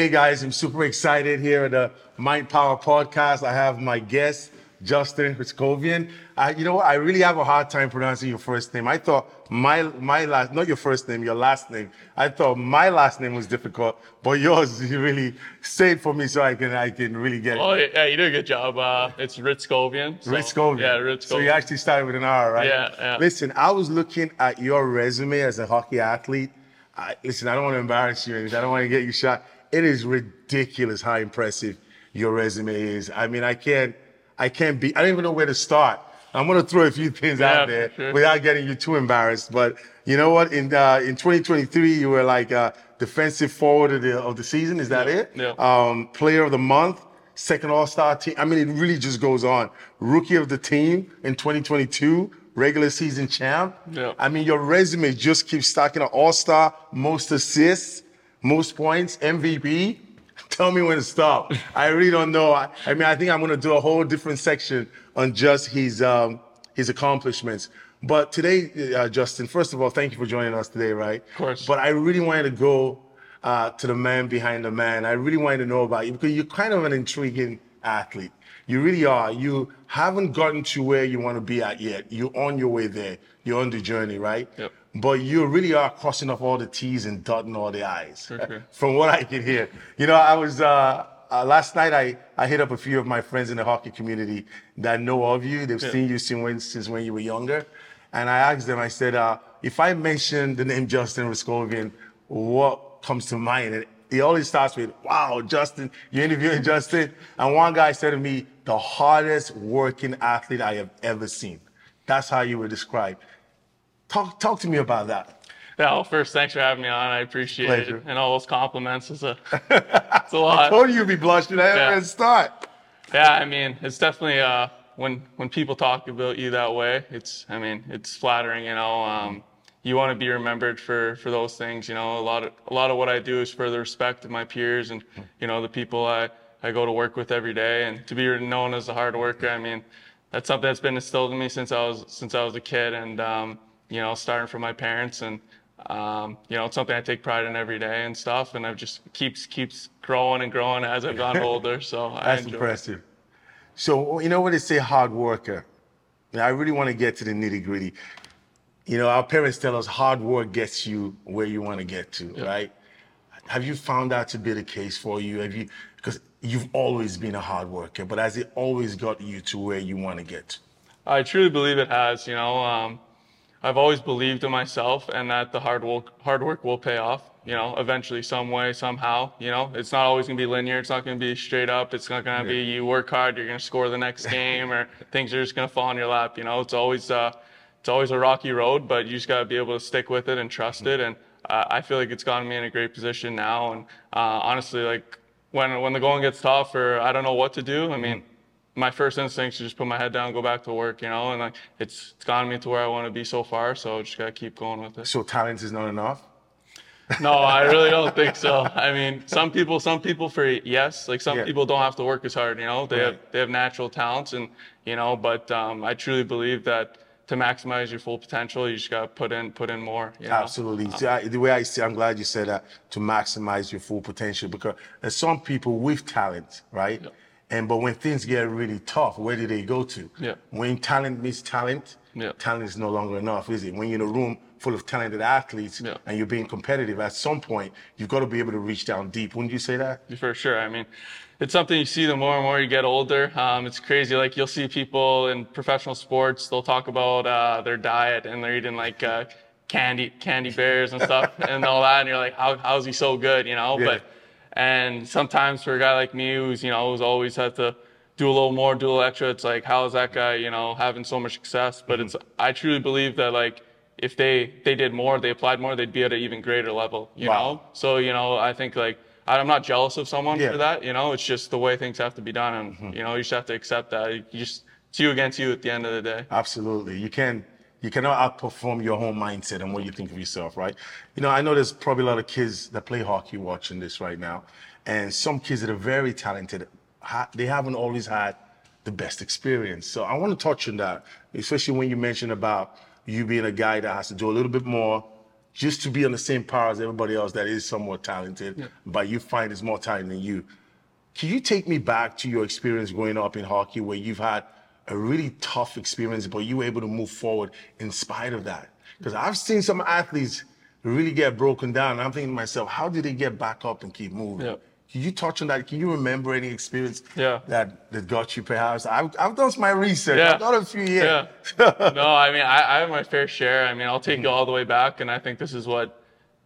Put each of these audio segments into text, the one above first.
Hey guys, I'm super excited here at the Mind Power podcast. I have my guest, Justin Hryckowian. Uh, you know what? I really have a hard time pronouncing your first name. I thought my my last, not your first name, your last name. I thought my last name was difficult, but yours, you really say it for me so I can I can really get Oh it. Oh, yeah, you do a good job. Uh, it's Ritzkovian. So, Hryckowian. Yeah, Ritzkovian. So you actually started with an R, right? Yeah, yeah. Listen, I was looking at your resume as a hockey athlete. I, listen, I don't want to embarrass you. I don't want to get you shot. It is ridiculous how impressive your resume is. I mean, I can't, I can't be. I don't even know where to start. I'm gonna throw a few things Yeah, out there sure. without getting you too embarrassed. But you know what? In uh, in 2023, you were like uh, defensive forward of the of the season. Is that Yeah, it? yeah. Um, player of the month, second All Star team. I mean, it really just goes on. Rookie of the team in 2022, regular season champ. Yeah. I mean, your resume just keeps stacking up. All Star, most assists, most points, MVP. Tell me when to stop. I really don't know. I, I mean, I think I'm going to do a whole different section on just his um, his accomplishments. But today, uh, Justin, first of all, thank you for joining us today, right? Of course. But I really wanted to go uh, to the man behind the man. I really wanted to know about you because you're kind of an intriguing athlete. You really are. You haven't gotten to where you want to be at yet. You're on your way there. You're on the journey, right? Yep. But you really are crossing off all the T's and dotting all the I's. Sure. From what I can hear. You know, I was, uh, uh, last night I, I hit up a few of my friends in the hockey community that know of you. They've Yeah. seen you since when, since when you were younger. And I asked them, I said, uh, if I mention the name Justin Hryckowian, what comes to mind? And it always starts with, wow, Justin, you're interviewing Justin. And one guy said to me, the hardest working athlete I have ever seen. That's how you were described. Talk, talk to me about that. Yeah. Well, first, thanks for having me on. I appreciate Pleasure. it. And all those compliments is a, it's a lot. told you you'd be blushing at Yeah. start. Yeah, I mean, it's definitely uh, when when people talk about you that way, it's I mean, it's flattering. You know, um, you want to be remembered for for those things. You know, a lot of a lot of what I do is for the respect of my peers and you know the people I I go to work with every day, and to be known as a hard worker. I mean, that's something that's been instilled in me since I was since I was a kid, and um, you know, starting from my parents and. Um, you know, it's something I take pride in every day and stuff, and I've just keeps keeps growing and growing as I've gotten older. So I That's it. impressive. So you know what they say, hard worker. I really want to get to the nitty gritty. You know, our parents tell us hard work gets you where you want to get to, right? Have you found that to be the case for you? Have you because you've always been a hard worker, but has it always got you to where you want to get to? I truly believe it has. You know, um, I've always believed in myself and that the hard work, hard work will pay off. You know, eventually, some way, somehow. You know, it's not always gonna be linear. It's not gonna be straight up. It's not gonna be you work hard, you're gonna score the next game, or things are just gonna fall on your lap. You know, it's always uh, it's always a rocky road, but you just gotta be able to stick with it and trust it. And uh, I feel like it's gotten me in a great position now. And uh, honestly, like when when the going gets tough or I don't know what to do, I mean my first instinct is to just put my head down, go back to work, you know, and like it's, it's gotten me to where I want to be so far. So just gotta keep going with it. So talent is not enough. No, I really don't think so. I mean, some people, some people for yes, like some Yeah. people don't have to work as hard, you know, they have, they have natural talents and, you know, but um, I truly believe that to maximize your full potential, you just gotta put in, put in more. You know? Absolutely. I, the way I see, I'm glad you said that to maximize your full potential because there's some people with talent, right? Yeah. And but when things get really tough, where do they go to? Yeah. When talent meets talent, Yeah. talent is no longer enough, is it? When you're in a room full of talented athletes Yeah. and you're being competitive, at some point you've got to be able to reach down deep. Wouldn't you say that? For sure. I mean, it's something you see the more and more you get older. Um, it's crazy. Like you'll see people in professional sports, they'll talk about uh, their diet and they're eating like uh, candy, candy bears and stuff and all that. And you're like, how, how is he so good? You know, Yeah. but, and sometimes for a guy like me who's, you know, who's always had to do a little more, do a little extra, it's like, how is that guy, you know, having so much success? But it's, I truly believe that like, if they, they did more, they applied more, they'd be at an even greater level, you Wow. know? So, you know, I think like, I'm not jealous of someone Yeah. for that, you know, it's just the way things have to be done. And, Mm-hmm. you know, you just have to accept that. You just, it's you against you at the end of the day. Absolutely. You can you cannot outperform your own mindset and what you think of yourself, right? You know, I know there's probably a lot of kids that play hockey watching this right now. And some kids that are very talented, ha- they haven't always had the best experience. So I want to touch on that, especially when you mentioned about you being a guy that has to do a little bit more, just to be on the same par as everybody else that is somewhat talented, but you find is more talented than you. Can you take me back to your experience growing up in hockey where you've had a really tough experience, but you were able to move forward in spite of that? Because I've seen some athletes really get broken down. And I'm thinking to myself, how did they get back up and keep moving? Yeah. Can you touch on that? Can you remember any experience Yeah. that, that got you perhaps? I've, I've done my research. Yeah. I've done a few years. Yeah. no, I mean, I, I have my fair share. I mean, I'll take Mm-hmm. you all the way back, and I think this is what,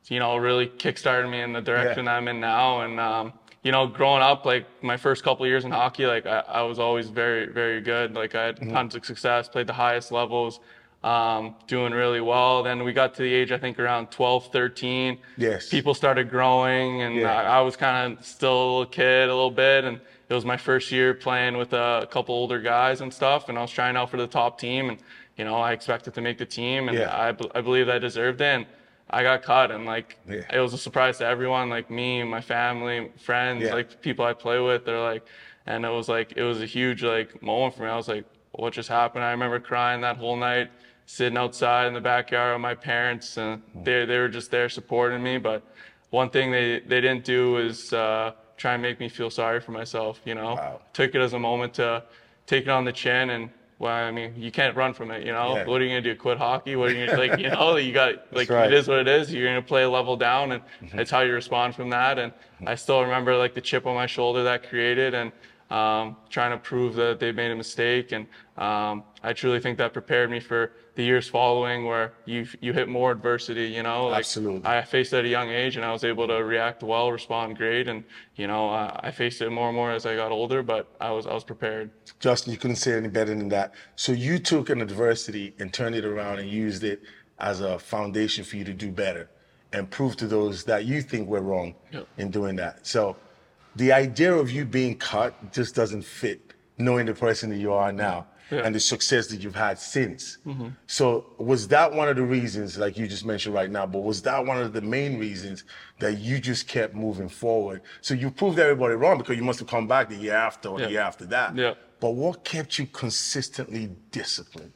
you know, really kickstarted me in the direction. I'm in now. And, um, you know, growing up, like my first couple of years in hockey, like I, I was always very, very good. Like I had Mm-hmm. tons of success, played the highest levels, um, doing really well. Then we got to the age, I think, around 12, 13. Yes. People started growing, and Yeah. I, I was kind of still a little kid a little bit. And it was my first year playing with a, a couple older guys and stuff. And I was trying out for the top team. And, you know, I expected to make the team, and Yeah. I, I believe I deserved it. And I got cut, and like Yeah. it was a surprise to everyone, like me, my family, friends, Yeah. like people I play with. They're like, and it was like it was a huge like moment for me. I was like, what just happened? I remember crying that whole night, sitting outside in the backyard with my parents, and they they were just there supporting me. But one thing they they didn't do was uh, try and make me feel sorry for myself. You know, Wow. took it as a moment to take it on the chin and. Well, I mean, you can't run from it, you know. Yeah. What are you gonna do? Quit hockey? What are you gonna like? You know, you got like right. it is what it is. You're gonna play a level down, and it's how you respond from that. And I still remember like the chip on my shoulder that created, and um, trying to prove that they made a mistake. And um, I truly think that prepared me for the years following, where you you hit more adversity. You know, like Absolutely. I faced it at a young age, and I was able to react well, respond great, and you know, uh, I faced it more and more as I got older. But I was I was prepared. Justin, you couldn't say any better than that. So you took an adversity and turned it around and used it as a foundation for you to do better and prove to those that you think were wrong Yep. in doing that. So the idea of you being cut just doesn't fit knowing the person that you are now Yeah. and the success that you've had since. So was that one of the reasons, like you just mentioned right now, but was that one of the main reasons that you just kept moving forward? So you proved everybody wrong because you must have come back the year after or the year after that. Yeah. But what kept you consistently disciplined?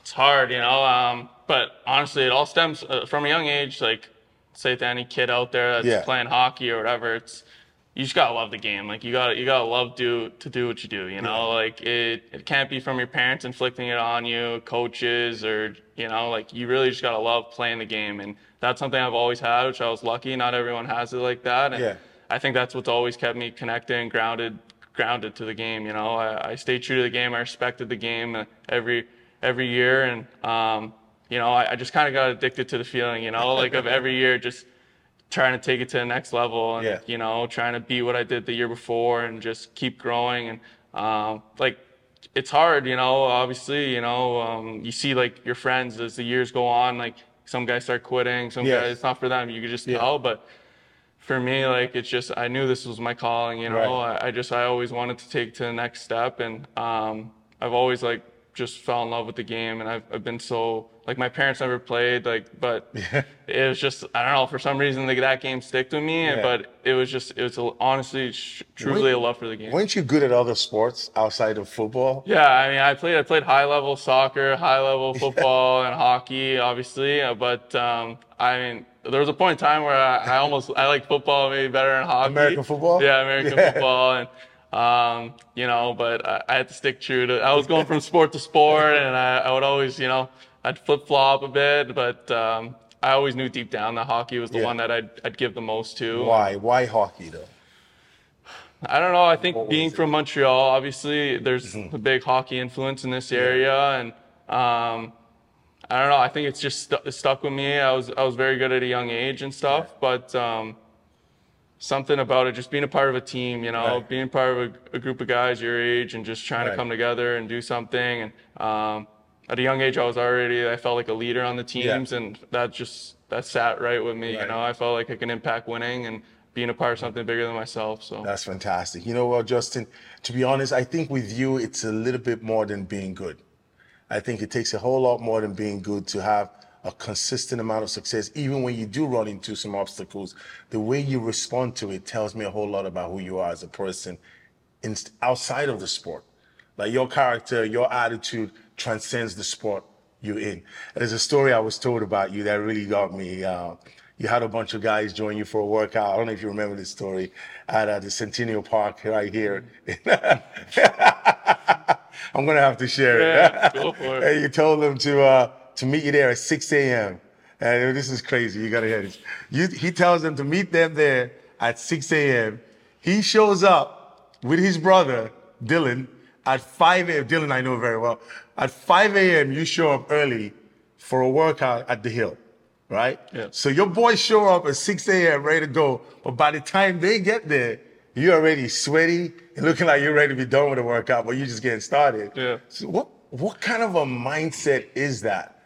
it's hard, you know. Um, but honestly, it all stems uh, from a young age. Like, say to any kid out there that's Yeah. playing hockey or whatever, it's you just gotta love the game. Like you gotta you gotta love do to do what you do. You know, like it it can't be from your parents inflicting it on you, coaches, or you know, like you really just gotta love playing the game. And that's something I've always had, which I was lucky. Not everyone has it like that. And Yeah. I think that's what's always kept me connected and grounded grounded to the game. You know, I, I stayed true to the game. I respected the game uh, every every year, and um, you know, I, I just kind of got addicted to the feeling. You know, like of every year just trying to take it to the next level, and Yeah. you know, trying to be what I did the year before, and just keep growing. And um, like, it's hard. You know, obviously, you know, um, you see like your friends as the years go on, like. Some guys start quitting. Some Yes. guys, it's not for them. You could just Yeah. tell. But for me, like it's just I knew this was my calling. You know, Right. I, I just I always wanted to take to the next step, and um, I've always like just fell in love with the game, and I've I've been so like my parents never played like, but it was just I don't know for some reason like that game stick to me, Yeah. but it was just it was a, honestly sh- truly a love for the game. Weren't you good at other sports outside of football? Yeah, I mean, I played I played high level soccer, high level football, and hockey, obviously. uh, But um, I mean, there was a point in time where I, I almost I like football maybe better than hockey. American football? Yeah, American Yeah. football, and um, you know, but I, I had to stick true to. I was going from sport to sport, and I, I would always, you know, I'd flip flop a bit, but um, I always knew deep down that hockey was the Yeah. one that I'd I'd give the most to. Why? Why hockey though? I don't know. I think What being? Mm-hmm. from Montreal, obviously, there's a big hockey influence in this area, and um, I don't know. I think it's just stu- stuck with me. I was I was very good at a young age and stuff, but um, something about it, just being a part of a team, you know, Right. being part of a, a group of guys your age, and just trying Right. to come together and do something. And um, at a young age, I was already I felt like a leader on the teams, and that just that sat right with me. Right. You know, I felt like I can impact winning and being a part of something bigger than myself. So. That's fantastic. You know what, Justin? To be honest, I think with you, it's a little bit more than being good. I think it takes a whole lot more than being good to have a consistent amount of success. Even when you do run into some obstacles, the way you respond to it tells me a whole lot about who you are as a person in, outside of the sport. Like your character, your attitude transcends the sport you're in. There's a story I was told about you that really got me. Uh, you had a bunch of guys join you for a workout. I don't know if you remember this story at uh, the Centennial Park right here. I'm gonna have to share it. Yeah, go for it. And you told them to uh, to meet you there at 6 a.m. And this is crazy. You gotta hear this. You, he tells them to meet them there at 6 a.m. He shows up with his brother Dylan at 5 a.m. Dylan, I know very well. At 5 a.m., you show up early for a workout at the hill, right? Yeah. So your boys show up at 6 a.m. ready to go, but by the time they get there, you're already sweaty and looking like you're ready to be done with the workout, but you're just getting started. Yeah. So what what kind of a mindset is that?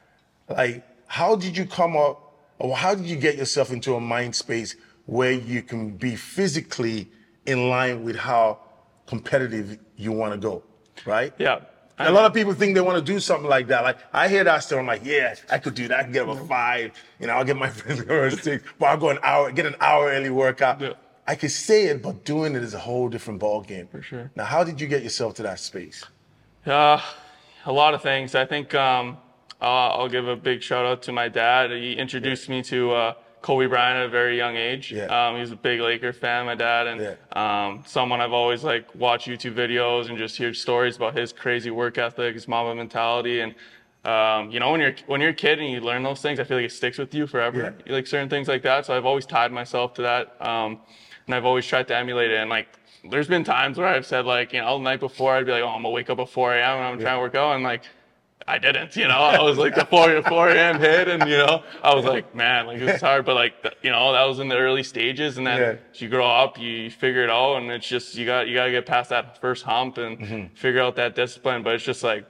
Like, how did you come up, or how did you get yourself into a mind space where you can be physically in line with how competitive you want to go, right? Yeah. A lot of people think they want to do something like that. Like I hear that still, I'm like, yeah, I could do that. I can get up at five. You know, I'll get my friends to go six, but I'll go an hour, get an hour early workout. Yeah. I could say it, but doing it is a whole different ball game. For sure. Now, how did you get yourself to that space? Uh, a lot of things. I think um, uh, I'll give a big shout out to my dad. He introduced me to uh, Kobe Bryant at a very young age. Yeah. Um, he was a big Laker fan, my dad, and Yeah. um, someone I've always like watched YouTube videos and just hear stories about his crazy work ethic, his Mamba mentality, and um, you know when you're when you're a kid and you learn those things, I feel like it sticks with you forever. Yeah. Like certain things like that. So I've always tied myself to that, um, and I've always tried to emulate it. And like, there's been times where I've said like, you know, the night before I'd be like, oh, I'm gonna wake up at 4 a.m. and I'm trying to work out, and like. I didn't, you know. I was like the 4 4 a.m. hit, and you know, I was like, man, like it's hard, but like, you know, that was in the early stages, and then Yeah. as you grow up, you figure it out, and it's just you got you got to get past that first hump and Mm-hmm. figure out that discipline. But it's just like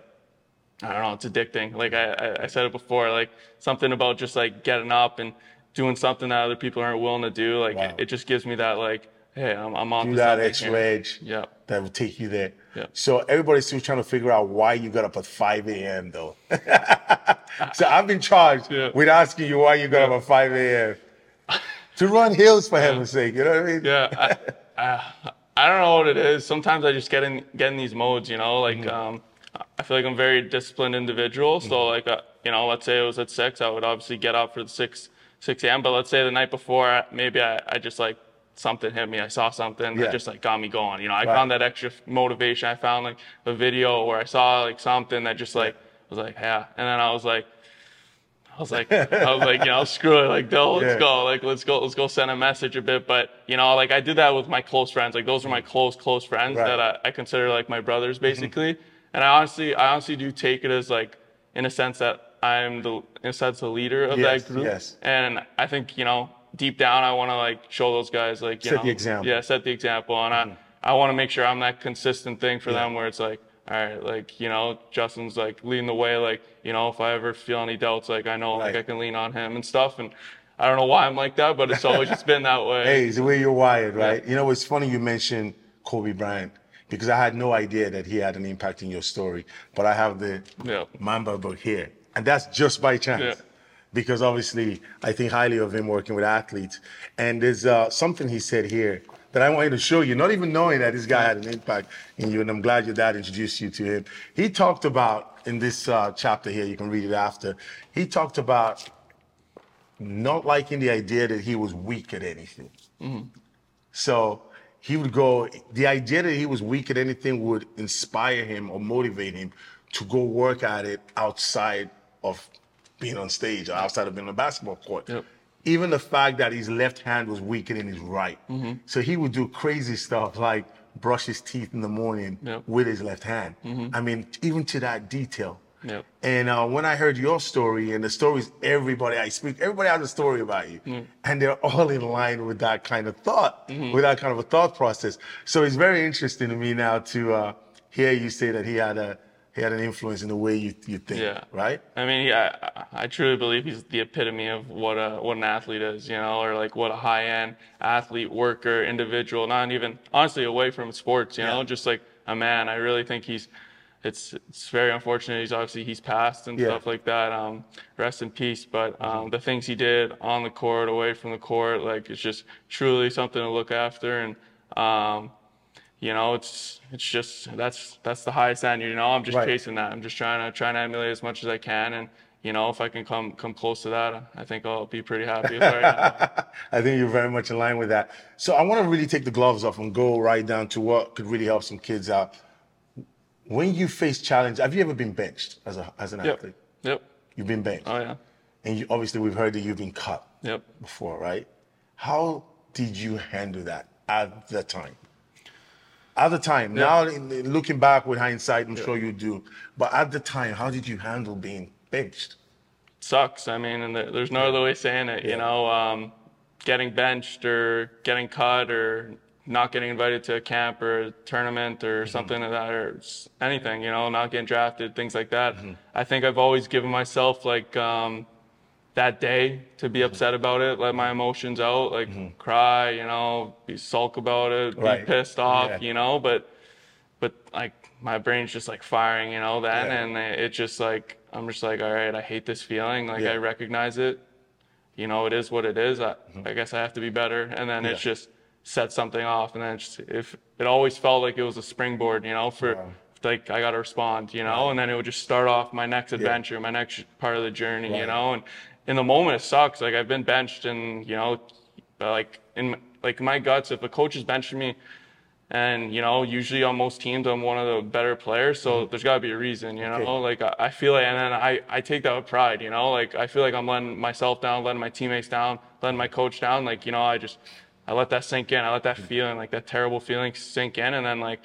I don't know, it's addicting. Like I, I, I said it before, like something about just like getting up and doing something that other people aren't willing to do. Like Wow. it, it just gives me that like, hey, I'm, I'm on Do that something extra here. edge Yeah. that will take you there. Yeah. So everybody's still trying to figure out why you got up at 5 a.m. though. so I've been charged Yeah. with asking you why you got up at 5 a.m. to run hills for heaven's sake. You know what I mean? Yeah. I, I, I don't know what it is. Sometimes I just get in get in these modes, you know. Like Mm-hmm. um, I feel like I'm a very disciplined individual. So like uh, you know, let's say it was at six, I would obviously get up for the six six a.m. But let's say the night before, maybe I, I just like something hit me. I saw something Yeah. that just like got me going. You know, I Right. found that extra motivation. I found like a video where I saw like something that just like was like yeah, and then I was like. I was like, I was like, you know, screw it, like, Dill, let's Yeah. go, like, let's go, let's go send a message a bit. But you know, like, I did that with my close friends. Like, those are my close, close friends Right. Mm-hmm. that I, I consider like my brothers, basically. And I honestly, I honestly do take it as like, in a sense that I'm the, in a sense, the leader of Yes, that group. yes. And I think, you know, deep down, I want to like show those guys, like, you Set know, the example. Mm-hmm. Yeah, set the example, and I, I want to make sure I'm that consistent thing for them, where it's like, all right, like you know, Justin's like leading the way. Like you know, if I ever feel any doubts, like I know, like I can lean on him and stuff. And I don't know why I'm like that, but it's always just been that way. Hey, it's the way you're wired, right? You know, it's funny you mentioned Kobe Bryant because I had no idea that he had an impact in your story, but I have the Yeah. Mamba book here, and that's just by chance. Yeah. Because obviously, I think highly of him working with athletes. And there's uh, something he said here that I want you to show you, not even knowing that this guy had an impact in you. And I'm glad your dad introduced you to him. He talked about, in this uh, chapter here, you can read it after, he talked about not liking the idea that he was weak at anything. So he would go, the idea that he was weak at anything would inspire him or motivate him to go work at it outside of being on stage or outside of being on a basketball court. Yep. Even the fact that his left hand was weaker than his right. So he would do crazy stuff like brush his teeth in the morning Yep. with his left hand. I mean, even to that detail. Yep. And uh, when I heard your story and the stories everybody I speak, everybody has a story about you, and they're all in line with that kind of thought, with that kind of a thought process. So it's very interesting to me now to uh, hear you say that he had a he had an influence in the way you you think, Yeah. right? I mean, yeah, I, I truly believe he's the epitome of what a what an athlete is, you know, or like what a high end athlete, worker, individual, not even honestly away from sports, you know, just like a man. I really think he's. It's it's very unfortunate. He's obviously he's passed and Yeah. stuff like that. Um, rest in peace. But um, the things he did on the court, away from the court, like it's just truly something to look after. And um, you know, it's it's just that's that's the highest end. You know, I'm just Right. chasing that. I'm just trying to trying to emulate as much as I can, and you know, if I can come come close to that, I think I'll be pretty happy. I. I think you're very much in line with that. So I want to really take the gloves off and go right down to what could really help some kids out. When you face challenge, have you ever been benched as a as an Yep. athlete? Yep. You've been benched, Oh yeah. and you, obviously we've heard that you've been cut Yep. before, right? How did you handle that at the time? At the time, now in, in looking back with hindsight, I'm sure you do. But at the time, how did you handle being benched? sucks. I mean, and there's no other way saying it. Yeah. You know, um, getting benched or getting cut or not getting invited to a camp or a tournament Mm-hmm. or something like that or anything. You know, not getting drafted, things like that. Mm-hmm. I think I've always given myself like um, that day to Mm-hmm. be upset about it, let my emotions out, like cry. You know, be sulk about it, be pissed off. Yeah. You know, but but like my brain's just like firing, you know, then Yeah. and it just like I'm just like, all right, I hate this feeling. Like Yeah. I recognize it. You know, it is what it is. I, I guess I have to be better. And then it's Mm-hmm. Just set something off. And then it's just, if it always felt like it was a springboard, you know, for Wow. like I got to respond, you know, and then it would just start off my next adventure, my next part of the journey, Right. you know. And in the moment, it sucks. Like I've been benched, and you know, like in like my guts, if a coach is benching me, and you know, usually on most teams, I'm one of the better players. So there's got to be a reason, you know. Mm-hmm. Okay. Like I, feel it, and then I, I take that with pride, you know. Like I feel like I'm letting myself down, letting my teammates down, letting my coach down. Like you know, I just I let that sink in. I let that Mm-hmm. feeling, like that terrible feeling, sink in, and then like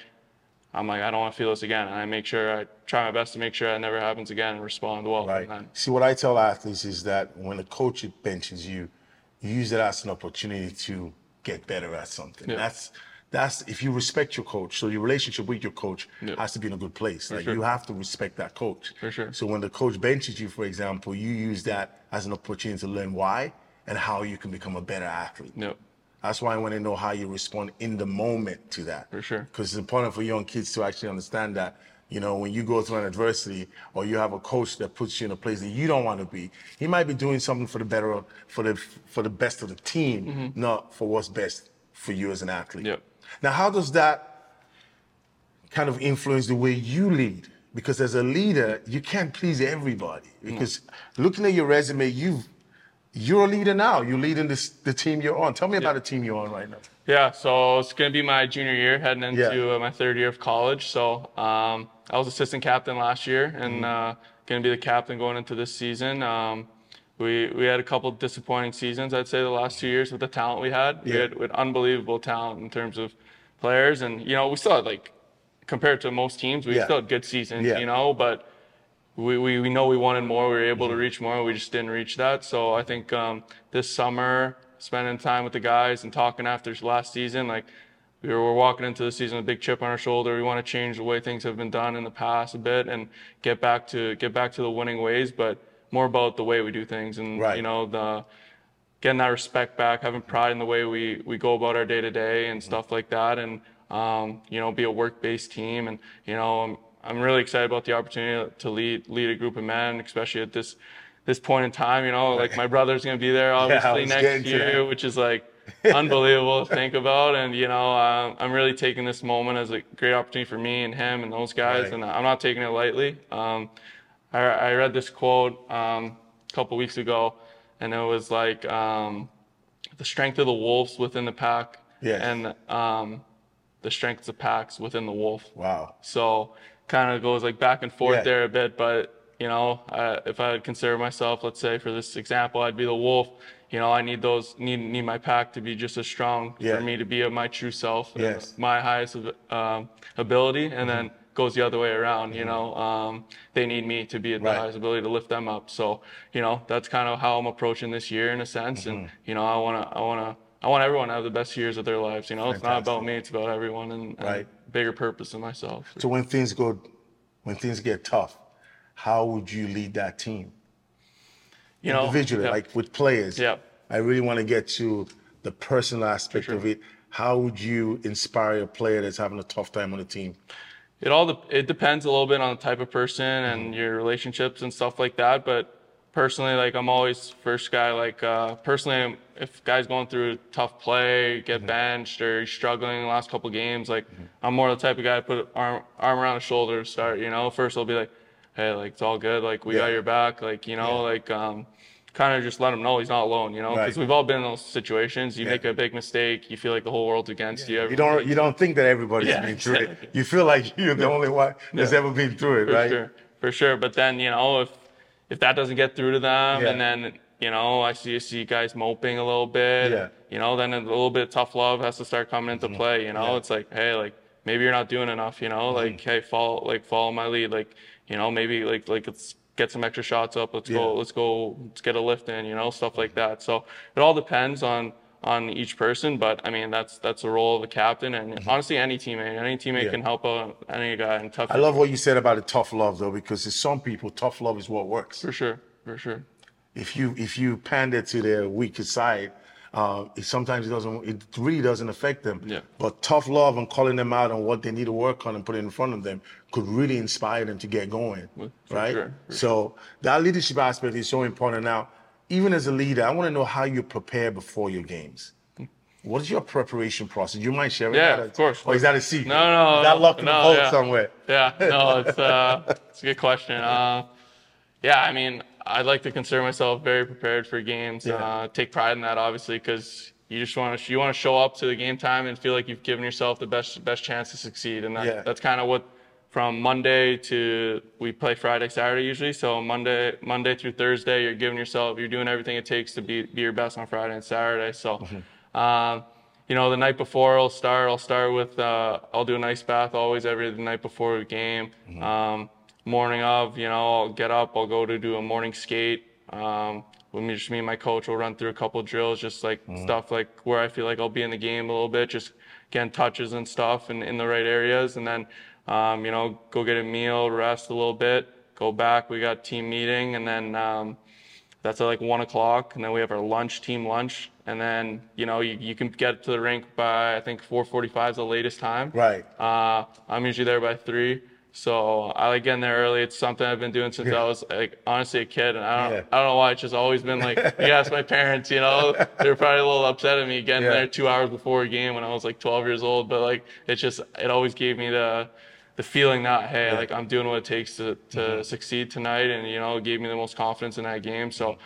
I'm like, I don't want to feel this again. And I make sure I try my best to make sure that never happens again and respond well. Right. Then, See, what I tell athletes is that when a coach benches you, you use it as an opportunity to get better at something. Yeah. That's that's if you respect your coach. So your relationship with your coach Yeah. has to be in a good place. Like sure. you have to respect that coach. For sure. So when the coach benches you, for example, you use that as an opportunity to learn why and how you can become a better athlete. Yep. That's why I want to know how you respond in the moment to that. For sure. Because it's important for young kids to actually understand that, you know, when you go through an adversity or you have a coach that puts you in a place that you don't want to be, he might be doing something for the better, for the for the best of the team, mm-hmm. not for what's best for you as an athlete. Yep. Now, how does that kind of influence the way you lead? Because as a leader, you can't please everybody. Mm. Because looking at your resume, you've you're a leader now. You're leading this the team you're on. Tell me about the team you're on right now. Yeah, so it's gonna be my junior year, heading into uh, my third year of college. So um, I was assistant captain last year, Mm-hmm. and uh, gonna be the captain going into this season. Um, we we had a couple disappointing seasons, I'd say, the last two years with the talent we had. We Yeah. had, we had unbelievable talent in terms of players, and you know we still had like compared to most teams, we Yeah. still had good seasons, Yeah. you know, but. We, we, we know we wanted more. We were able to reach more. We just didn't reach that. So I think um, this summer, spending time with the guys and talking after last season, like we were, we're walking into the season with a big chip on our shoulder. We want to change the way things have been done in the past a bit and get back to get back to the winning ways, but more about the way we do things and Right. you know the getting that respect back, having pride in the way we we go about our day to day and stuff like that, and um, you know be a work based team and you know I'm really excited about the opportunity to lead lead a group of men, especially at this this point in time. You know, like my brother's gonna be there obviously getting next year, which is like unbelievable to think about. And you know, um, I'm really taking this moment as a great opportunity for me and him and those guys, Right. and I'm not taking it lightly. Um, I, I read this quote um, a couple weeks ago, and it was like um, the strength of the wolves within the pack, Yes. and um, the strength of the packs within the wolf. Wow. So kind of goes like back and forth Yeah. there a bit, but you know, uh, if I would consider myself, let's say for this example, I'd be the wolf. You know, I need those need need my pack to be just as strong Yeah. for me to be of my true self, Yes. my highest um, ability, and then goes the other way around. You know, um, they need me to be at the highest ability to lift them up. So you know, that's kind of how I'm approaching this year in a sense, and you know, I wanna I wanna. I want everyone to have the best years of their lives. You know, it's not about me; it's about everyone, and, and Right. Bigger purpose than myself. So when things go, when things get tough, how would you lead that team You know, individually, yeah. like with players? Yeah. I really want to get to the personal aspect of it. How would you inspire a player that's having a tough time on the team? It all de- it depends a little bit on the type of person Mm-hmm. and your relationships and stuff like that. But personally, like I'm always first guy. Like uh, personally, if guys going through a tough play, get benched, or he's struggling the last couple games, like I'm more the type of guy to put arm arm around his shoulder to start. You know, first I'll be like, hey, like it's all good. Like we Yeah. got your back. Like you know, Yeah. like um, kind of just let him know he's not alone. You know, because Right. we've all been in those situations. You Yeah. make a big mistake, you feel like the whole world's against you. You don't you don't think that everybody's been through it. You feel like you're the only one that's ever been through it, for right? sure, for sure. But then you know if if that doesn't get through to them, Yeah. and then you know I see see guys moping a little bit, Yeah. you know, then a little bit of tough love has to start coming into play. You know, Mm-hmm. Yeah. it's like hey, like maybe you're not doing enough. You know, like Mm-hmm. hey, follow like follow my lead. Like you know maybe like like let's get some extra shots up. Let's Yeah. go. Let's go. Let's get a lift in. You know, stuff like that. So it all depends on on each person, but I mean that's that's the role of a captain, and honestly, any teammate, any teammate Mm-hmm. Yeah. can help out any guy in tough. I love what you said about the tough love though, because to some people, tough love is what works. for sure, for sure. If you if you pander to their weaker side, uh, it sometimes it doesn't it really doesn't affect them. Yeah. But tough love and calling them out on what they need to work on and put it in front of them could really inspire them to get going. For right? sure, So that leadership aspect is so important. Now, even as a leader, I want to know how you prepare before your games. What is your preparation process? You mind sharing Yeah, that? of course. Or is that a secret? No, no, Is that locked in no, a vault yeah. somewhere? Yeah, no, it's uh, it's a good question. Uh, yeah, I mean, I'd like to consider myself very prepared for games. Yeah. Uh, take pride in that, obviously, because you just want to you want to show up to the game time and feel like you've given yourself the best best chance to succeed. And that, Yeah. that's kind of what from Monday to we play Friday, Saturday usually. So Monday Monday through Thursday, you're giving yourself you're doing everything it takes to be be your best on Friday and Saturday. So. Um, you know, the night before I'll start. I'll start with uh, I'll do an ice bath always every the night before the game. Um, morning of, you know, I'll get up. I'll go to do a morning skate. Um, with me, just me and my coach will run through a couple drills, just like stuff like where I feel like I'll be in the game a little bit, just getting touches and stuff and in the right areas, and then um, you know go get a meal, rest a little bit, go back. We got team meeting, and then. Um, that's at like one o'clock, and then we have our lunch, team lunch, and then you know you, you can get to the rink by I think 4:45 is the latest time. Right. Uh, I'm usually there by three, so I like getting there early. It's something I've been doing since I was like honestly a kid, and I don't Yeah. I don't know why it's just always been like you ask my parents, you know, they're probably a little upset at me getting Yeah. there two hours before a game when I was like 12 years old, but like it's just it always gave me the the feeling that hey like i'm doing what it takes to, to Mm-hmm. succeed tonight and you know it gave me the most confidence in that game so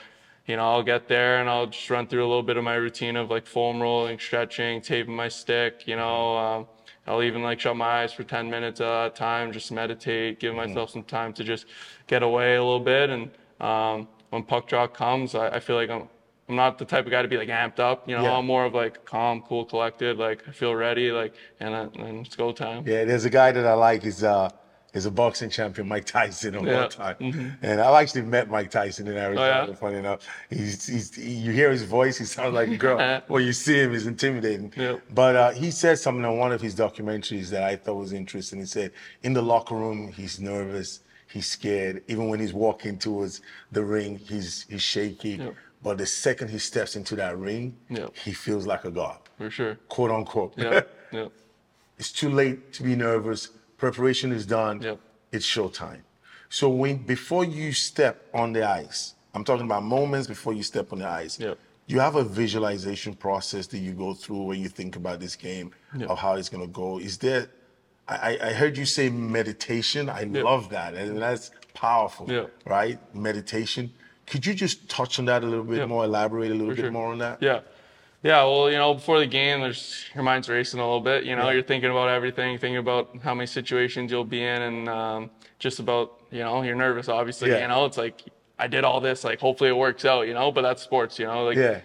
you know i'll get there and i'll just run through a little bit of my routine of like foam rolling stretching taping my stick you know um, i'll even like shut my eyes for 10 minutes at a time just meditate give Mm-hmm. myself some time to just get away a little bit and um, when puck drop comes I, I feel like i'm I'm not the type of guy to be like amped up, you know. Yeah. I'm more of like calm, cool, collected. Like I feel ready, like, and then and it's go time. Yeah, there's a guy that I like. He's uh, is a boxing champion, Mike Tyson, all Yeah. time. And I've actually met Mike Tyson in Arizona. Oh, yeah? Funny enough, he's, he's he, you hear his voice, he sounds like a girl. when you see him, he's intimidating. Yeah. But uh, he said something in one of his documentaries that I thought was interesting. He said, in the locker room, he's nervous, he's scared. Even when he's walking towards the ring, he's he's shaky. Yeah. But the second he steps into that ring, Yeah. he feels like a god, For sure. quote unquote. Yeah. yeah. It's too late to be nervous. Preparation is done. Yep. It's showtime. So when before you step on the ice, I'm talking about moments before you step on the ice. Yep. You have a visualization process that you go through when you think about this game Yep. of how it's gonna go. Is there I, I heard you say meditation. I love that. And that's powerful. Right? Meditation. Could you just touch on that a little bit Yep. more, elaborate a little For bit sure. more on that? Yeah. Yeah, well, you know, before the game, there's your mind's racing a little bit. You know, Yeah. you're thinking about everything, thinking about how many situations you'll be in, and um, just about, you know, you're nervous. Obviously, Yeah. you know, it's like I did all this, like hopefully it works out, you know. But that's sports, you know, like Yeah.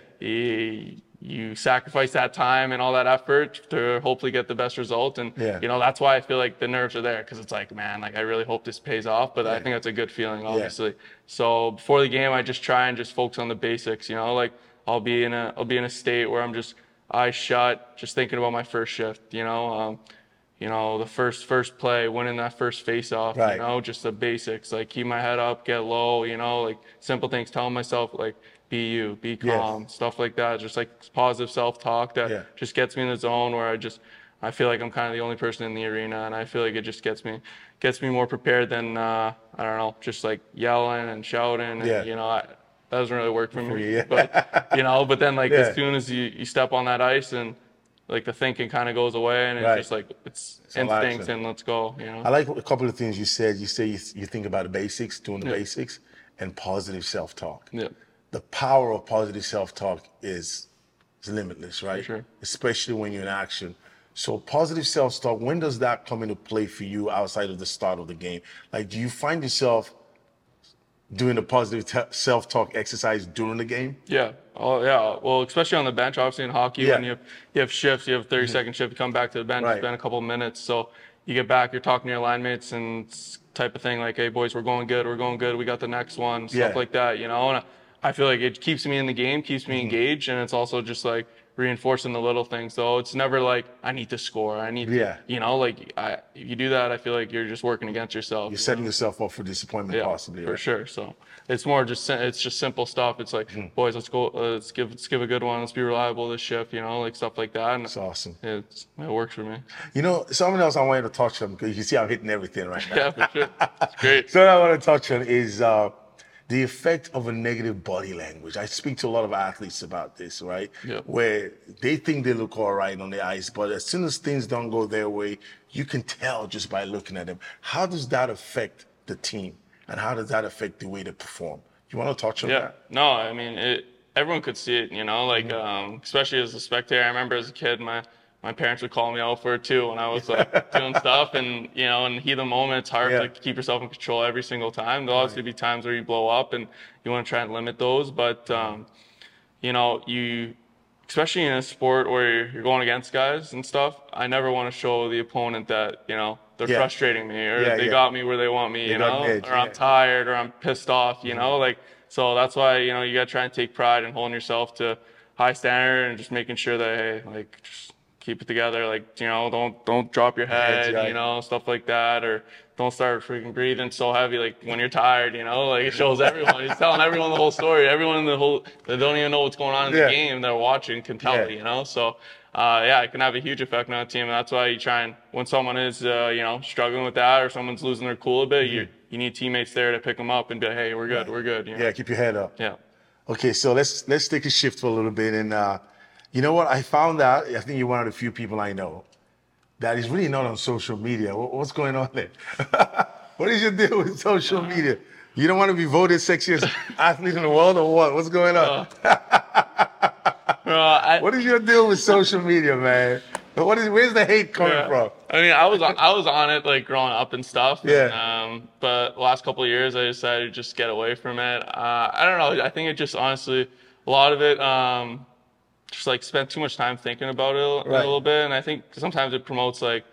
You sacrifice that time and all that effort to hopefully get the best result, and Yeah. you know that's why I feel like the nerves are there because it's like, man, like I really hope this pays off. But I think that's a good feeling, obviously. So before the game, I just try and just focus on the basics. You know, like I'll be in a I'll be in a state where I'm just eyes shut, just thinking about my first shift. You know, um, you know the first first play, winning that first face off. Right. You know, just the basics, like keep my head up, get low. You know, like simple things. Telling myself like be you, be Yes. calm, stuff like that. Just like positive self talk that Yeah. just gets me in the zone where I just I feel like I'm kind of the only person in the arena, and I feel like it just gets me gets me more prepared than uh, I don't know, just like yelling and shouting. And, Yeah. You know, I, that doesn't really work for me. yeah. But you know, but then like Yeah. as soon as you, you step on that ice and like the thinking kind of goes away, and it's Right. just like it's, all instincts and let's go. You know. I like a couple of things you said. You say you, you think about the basics, doing the Yeah. basics, and positive self-talk. yeah. The power of positive self-talk is, is limitless, right? sure. Especially when you're in action. So positive self-talk, when does that come into play for you outside of the start of the game? Like, do you find yourself doing the positive self-talk exercise during the game? Yeah. Oh yeah. Well, especially on the bench, obviously in hockey, Yeah. when you have, you have shifts, you have 30 mm-hmm. second shift, you come back to the bench, Right. spend a couple of minutes. So you get back, you're talking to your line mates and type of thing like, hey boys, we're going good, we're going good, we got the next one, stuff Yeah. like that, you know. And I feel like it keeps me in the game, keeps Mm-hmm. me engaged, and it's also just like reinforcing the little things. So it's never like I need to score, I need, Yeah. you know, like I, if you do that, I feel like you're just working against yourself. You're you setting know? yourself up for disappointment, yeah, possibly. for right? sure. So it's more just it's just simple stuff. It's like, Hmm. boys, let's go, uh, let's give let's give a good one. Let's be reliable this shift, you know, like stuff like that. And It's awesome. it's, it works for me. You know, something else I wanted to touch on because you see I'm hitting everything right now. Yeah, for sure. It's great. So I want to touch on is uh, the effect of a negative body language. I speak to a lot of athletes about this, right? Yeah. Where they think they look all right on the ice, but as soon as things don't go their way, you can tell just by looking at them. How does that affect the team, and how does that affect the way they perform? You want to touch on Yeah. that? No, I mean, it, everyone could see it, you know, like, Mm-hmm. um, especially as a spectator. I remember as a kid, my, my parents would call me out for it too when I was like doing stuff. And, you know, in the heat of the moment, it's hard Yeah. to keep yourself in control every single time. There'll obviously be times where you blow up and you want to try and limit those. But, um, you know, you, especially in a sport where you're, going against guys and stuff, I never want to show the opponent that, you know, they're Yeah. frustrating me or Yeah, they got me where they want me, you know, or I'm tired or I'm pissed off, you know, like, so that's why, you know, you got to try and take pride in holding yourself to high standard and just making sure that, hey, like, just keep it together. Like, you know, don't, don't drop your head, right. you know, stuff like that. Or don't start freaking breathing so heavy, like when you're tired, you know, like it shows everyone. He's telling everyone the whole story. Everyone in the whole, they don't even know what's going on in Yeah. the game, they're watching can tell Yeah. it, you know? So, uh, yeah, it can have a huge effect on a team. And that's why you try and, when someone is, uh, you know, struggling with that or someone's losing their cool a bit, you, you need teammates there to pick them up and be like, hey, we're good, we're good. You know? Yeah, keep your head up. Yeah. Okay, so let's let's take a shift for a little bit, and uh, you know what? I found out. I think you're one of the few people I know that is really not on social media. What's going on there? what is your deal with social media? You don't want to be voted sexiest athlete in the world, or what? What's going on? Uh, I, what is your deal with social media, man? What is? Where's the hate coming Yeah. from? I mean, I was on, I was on it like growing up and stuff. Yeah. Um, but last couple of years, I decided to just get away from it. Uh, I don't know. I think it just honestly, a lot of it, um, just like spent too much time thinking about it a, Right. a little bit, and I think sometimes it promotes like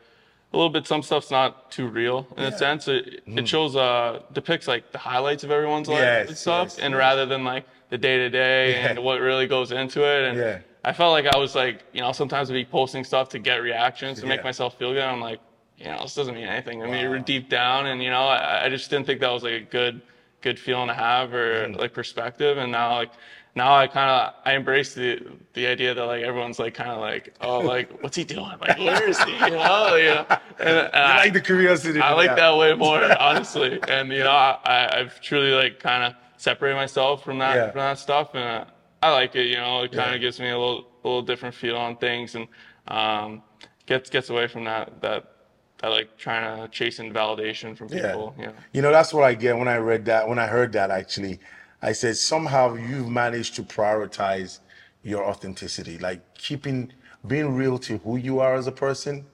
a little bit. Some stuff's not too real in Yeah. Mm. a sense. It it shows uh depicts like the highlights of everyone's life Yes, and stuff, yes, and yes. rather than like the day to day and what really goes into it. And Yeah. I felt like I was like, you know, sometimes I'd be posting stuff to get reactions to Yeah. make myself feel good. I'm like, you know, this doesn't mean anything. I mean, Wow. deep down, and you know, I, I just didn't think that was like a good, good feeling to have or Mm-hmm. like perspective. And now, like, now I kind of I embrace the the idea that like everyone's like kind of like, oh, like what's he doing? Like, where is he? You know, you know. And, and I like the curiosity. I like yeah. that way more, honestly. And you know, I, I've truly like kind of separated myself from that Yeah. from that stuff, and uh, I like it. You know, it kind of Yeah. gives me a little a little different feel on things, and um, gets gets away from that that that like trying to chasing validation from people. Yeah. You know, that's what I get when I read that, when I heard that actually. I said, somehow you've managed to prioritize your authenticity. Like keeping, being real to who you are as a person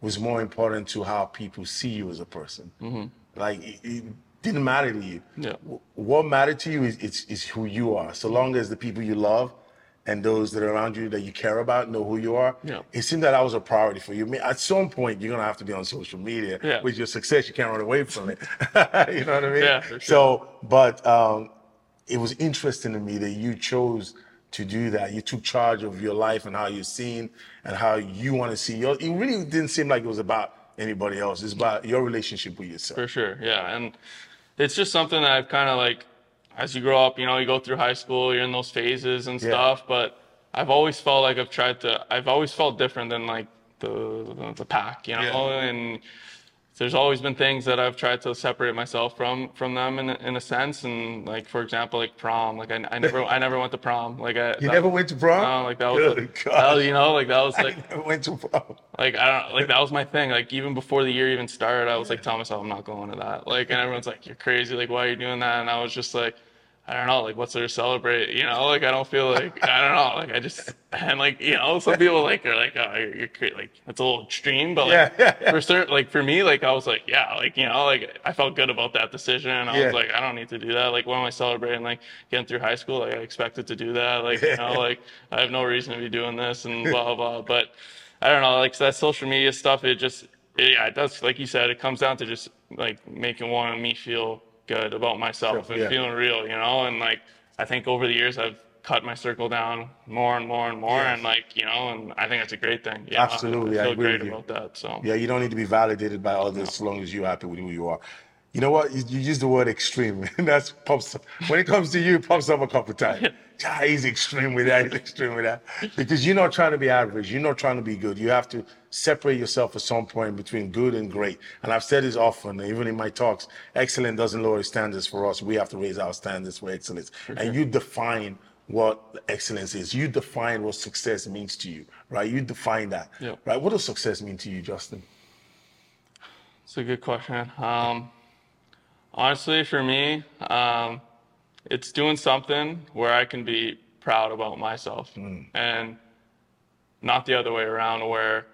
was more important to how people see you as a person. Like it, it didn't matter to you. Yeah. What mattered to you is, is, is who you are. So long as the people you love and those that are around you that you care about know who you are, Yeah. it seemed that that was a priority for you. I mean, at some point, you're gonna have to be on social media. Yeah. With your success, you can't run away from it. you know what I mean? Yeah, sure. So, but um, it was interesting to me that you chose to do that. You took charge of your life and how you're seen and how you want to see your. It really didn't seem like it was about anybody else. It's about your relationship with yourself. For sure, yeah, and it's just something that I've kind of like, as you grow up, you know, you go through high school, you're in those phases and Yeah. stuff. But I've always felt like I've tried to. I've always felt different than like the the pack, you know, Yeah. and there's always been things that I've tried to separate myself from from them in a, in a sense, and like for example, like prom, like I, I never I never went to prom, like I You that- never went to prom? no, like that was, Good that God. was, you know, like that was like I never went to prom. like I don't like that was my thing. Like even before the year even started, I was like telling myself I'm not going to that. Like and everyone's like, You're crazy, like why are you doing that? And I was just like, I don't know, like what's there to celebrate? You know, like I don't feel like I don't know, like I just and like you know, some people like are like, oh, you're, you're like it's a little extreme, but like Yeah, yeah, for certain, like for me, like I was like, yeah, like you know, like I felt good about that decision, I was like, I don't need to do that. Like when am I celebrating? Like getting through high school, like I expected to do that. Like you know, like I have no reason to be doing this and blah blah blah. But I don't know, like so that social media stuff, it just it, yeah, it does. Like you said, it comes down to just like making one of me feel good about myself Sure, and yeah. feeling real, you know. And like I think over the years, I've cut my circle down more and more and more, Yes. and like you know, and I think that's a great thing. Yeah, Absolutely, I I feel agree great with you. about that. So Yeah, you don't need to be validated by others as long as you're happy with who you are. You know what? You, you use the word extreme, and that's pops up. When it comes to you, it pops up a couple times. Yeah, he's extreme with that. He's extreme with that. Because you're not trying to be average. You're not trying to be good. You have to separate yourself at some point between good and great. And I've said this often, even in my talks. Excellence doesn't lower standards for us. We have to raise our standards for excellence. And you define what excellence is. You define what success means to you, right? You define that, Yeah. right? What does success mean to you, Justin? It's a good question. Um, honestly, for me, um, it's doing something where I can be proud about myself hmm. and not the other way around where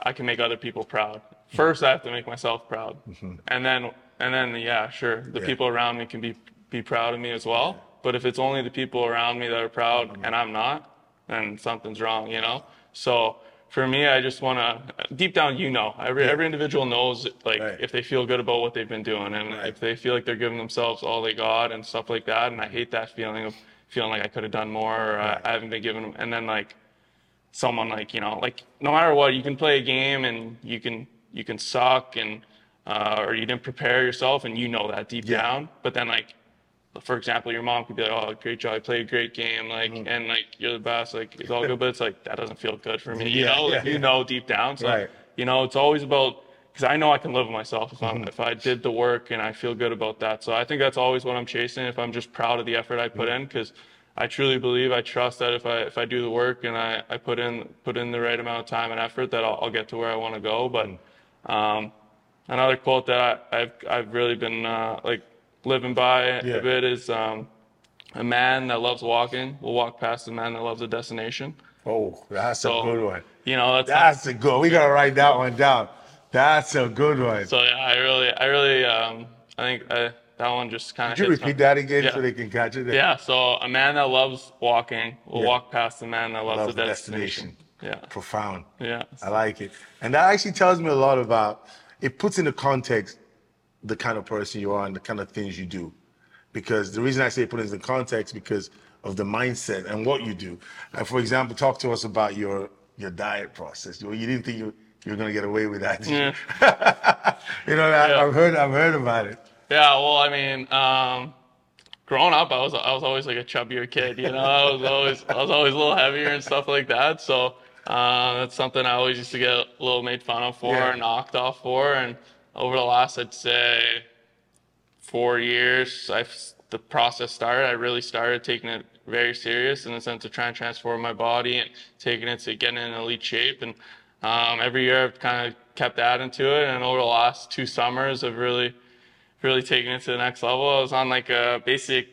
I can make other people proud. Hmm. First, I have to make myself proud. Mm-hmm. And then, and then, yeah, sure, the Yeah. people around me can be, be proud of me as well. But if it's only the people around me that are proud and I'm not, then something's wrong, you know? So for me, I just want to, deep down, you know, every, every individual knows like Right. if they feel good about what they've been doing and Right. if they feel like they're giving themselves all they got and stuff like that. And I hate that feeling of feeling like I could have done more or I- I haven't been given, and then like, someone like you know like no matter what you can play a game and you can you can suck and uh, or you didn't prepare yourself and you know that deep Yeah. down but then like for example your mom could be like oh great job you played a great game like Mm-hmm. and like you're the best like it's all good but it's like that doesn't feel good for me you Yeah, know like yeah, you yeah. know deep down so Right. you know it's always about because I know I can live with myself if Mm-hmm. I'm if I did the work and I feel good about that so I think that's always what I'm chasing if I'm just proud of the effort I put Mm-hmm. in because I truly believe, I trust that if I if I do the work and I, I put in put in the right amount of time and effort, that I'll, I'll get to where I want to go. But um, another quote that I, I've I've really been uh, like living by Yeah. a bit is um, a man that loves walking will walk past a man that loves a destination. Oh, that's So a good one. you know that's That's a good. We gotta write that one down. That's a good one. so yeah, I really I really um, I think uh that one just kind of Could you repeat that again so they can catch it? Yeah, so a man that loves walking will Yeah. walk past a man that loves Love the the destination. Yeah. Profound. Yeah, yeah. I like it. And that actually tells me a lot about it puts into context the kind of person you are and the kind of things you do. Because the reason I say put it into context because of the mindset and what you do. And for example, talk to us about your your diet process. You, you didn't think you, you were gonna get away with that. did you? know, I, Yeah. I've heard I've heard about it. Yeah, well, I mean, um, growing up, I was I was always like a chubbier kid. You know, I was always I was always a little heavier and stuff like that. So uh, that's something I always used to get a little made fun of for, Yeah. and knocked off for. And over the last, I'd say, four years, I've the process started. I really started taking it very serious in the sense of trying to transform my body and taking it to getting in elite shape. And um, every year, I've kind of kept adding to it. And over the last two summers, I've really really taken it to the next level. I was on like a basic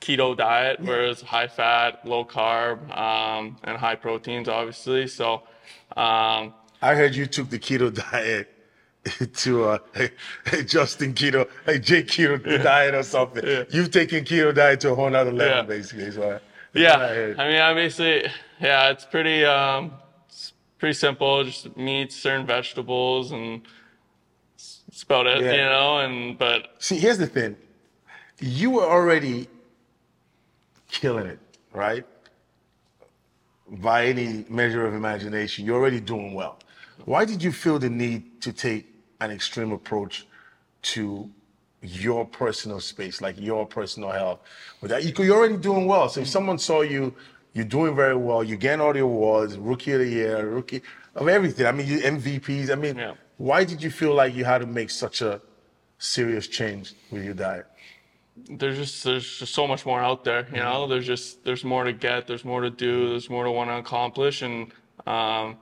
keto diet where high fat, low carb, um, and high proteins, obviously. So, um, I heard you took the keto diet to uh, hey Justin Keto, hey Jake Keto diet or something. Yeah. You've taken keto diet to a whole nother level, Yeah. basically. is what I- yeah, what I. I mean, obviously, yeah, it's pretty, um, it's pretty simple. Just meats, certain vegetables, and that's about it, Yeah. you know. And but See, here's the thing. You were already killing it, right? By any measure of imagination, you're already doing well. Why did you feel the need to take an extreme approach to your personal space, like your personal health? With that, you- you're already doing well. So if someone saw you, you're doing very well, you're getting all the awards, rookie of the year, rookie. of everything. I mean, you MVPs. I mean, Yeah. why did you feel like you had to make such a serious change with your diet? there's just there's just so much more out there you know there's just there's more to get there's more to do there's more to want to accomplish and um,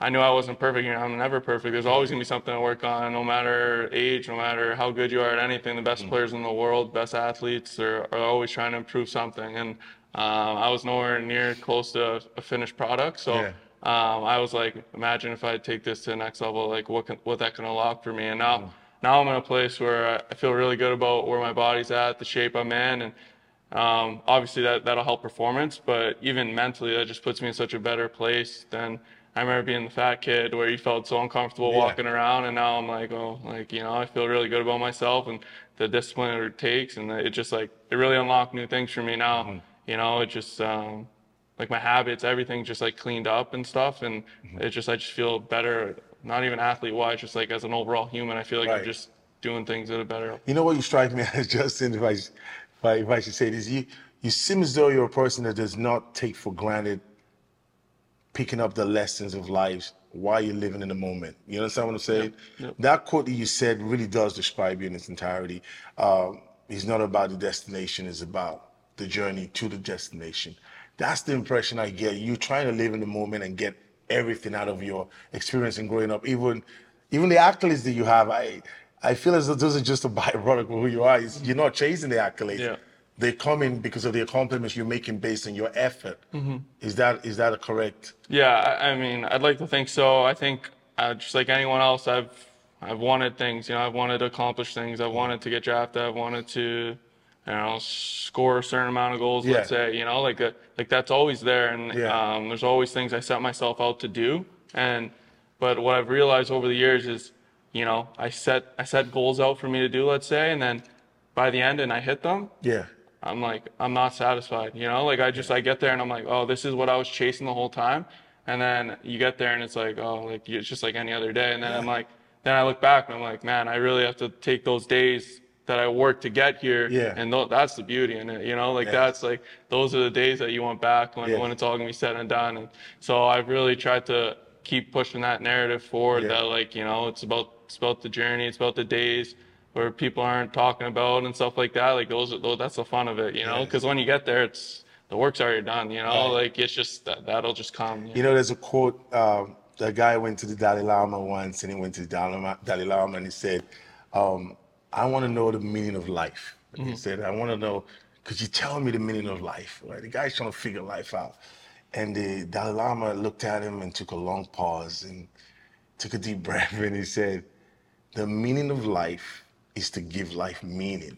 i knew i wasn't perfect you know i'm never perfect there's always going to be something to work on no matter age no matter how good you are at anything the best players in the world best athletes are, are always trying to improve something and um, i was nowhere near close to a finished product so Yeah. um, I was like, imagine if I take this to the next level, like what can, what that can unlock for me. And now, now I'm in a place where I- I feel really good about where my body's at, the shape I'm in, and um, obviously that that'll help performance. But even mentally, that just puts me in such a better place than I remember being the fat kid where you felt so uncomfortable Yeah. walking around, and now I'm like, oh, like you know, I feel really good about myself and the discipline it takes, and it just like it really unlocked new things for me now. You know, it just um, like my habits, everything just like cleaned up and stuff, and Mm-hmm. it just I just feel better. Not even athlete wise, just like as an overall human, I feel like Right. I'm just doing things at a better. You know what you strike me as, Justin, if I, if I, if I should say this, you, you seem as though you're a person that does not take for granted picking up the lessons of life while you're living in the moment. You understand what I'm saying? That quote that you said really does describe you in its entirety. Um, it's not about the destination, it's about the journey to the destination. That's the impression I get. You're trying to live in the moment and get everything out of your experience in growing up. Even even the accolades that you have, I I feel as though those are just a byproduct of who you are. It's- you're not chasing the accolades. Yeah. They come in because of the accomplishments you're making based on your effort. Mm-hmm. Is that is that a correct? Yeah, I, I mean, I'd like to think so. I think uh, just like anyone else, I've I've wanted things. You know, I've wanted to accomplish things. I've wanted to get drafted. I've wanted to, you know, score a certain amount of goals. Let's say, you know, like uh like that's always there, and Yeah. um, there's always things I set myself out to do. And but what I've realized over the years is, you know, I set I set goals out for me to do. Let's say, and then by the end, and I hit them. Yeah. I'm like, I'm not satisfied. You know, like I just, I get there and I'm like, oh, this is what I was chasing the whole time. And then you get there and it's like, oh, like it's just like any other day. And then I'm like, then I look back and I'm like, man, I really have to take those days that I worked to get here. Yeah. And th- that's the beauty in it. You know, like Yeah. that's like, those are the days that you want back when, Yeah. when it's all gonna be said and done. And so I've really tried to keep pushing that narrative forward Yeah. that like, you know, it's about, it's about the journey. It's about the days where people aren't talking about and stuff like that. Like those, those that's the fun of it, you know. Yeah. Because when you get there, it's the work's already done, you know. Right. Like it's just that that'll just come. You know, there's a quote. Um, the guy went to the Dalai Lama once, and he went to the Dalai Lama, Dalai Lama and he said, um, "I want to know the meaning of life." And He said, "I want to know, could you tell me the meaning of life?" Right? The guy's trying to figure life out, and the Dalai Lama looked at him and took a long pause and took a deep breath, and he said, "The meaning of life is to give life meaning."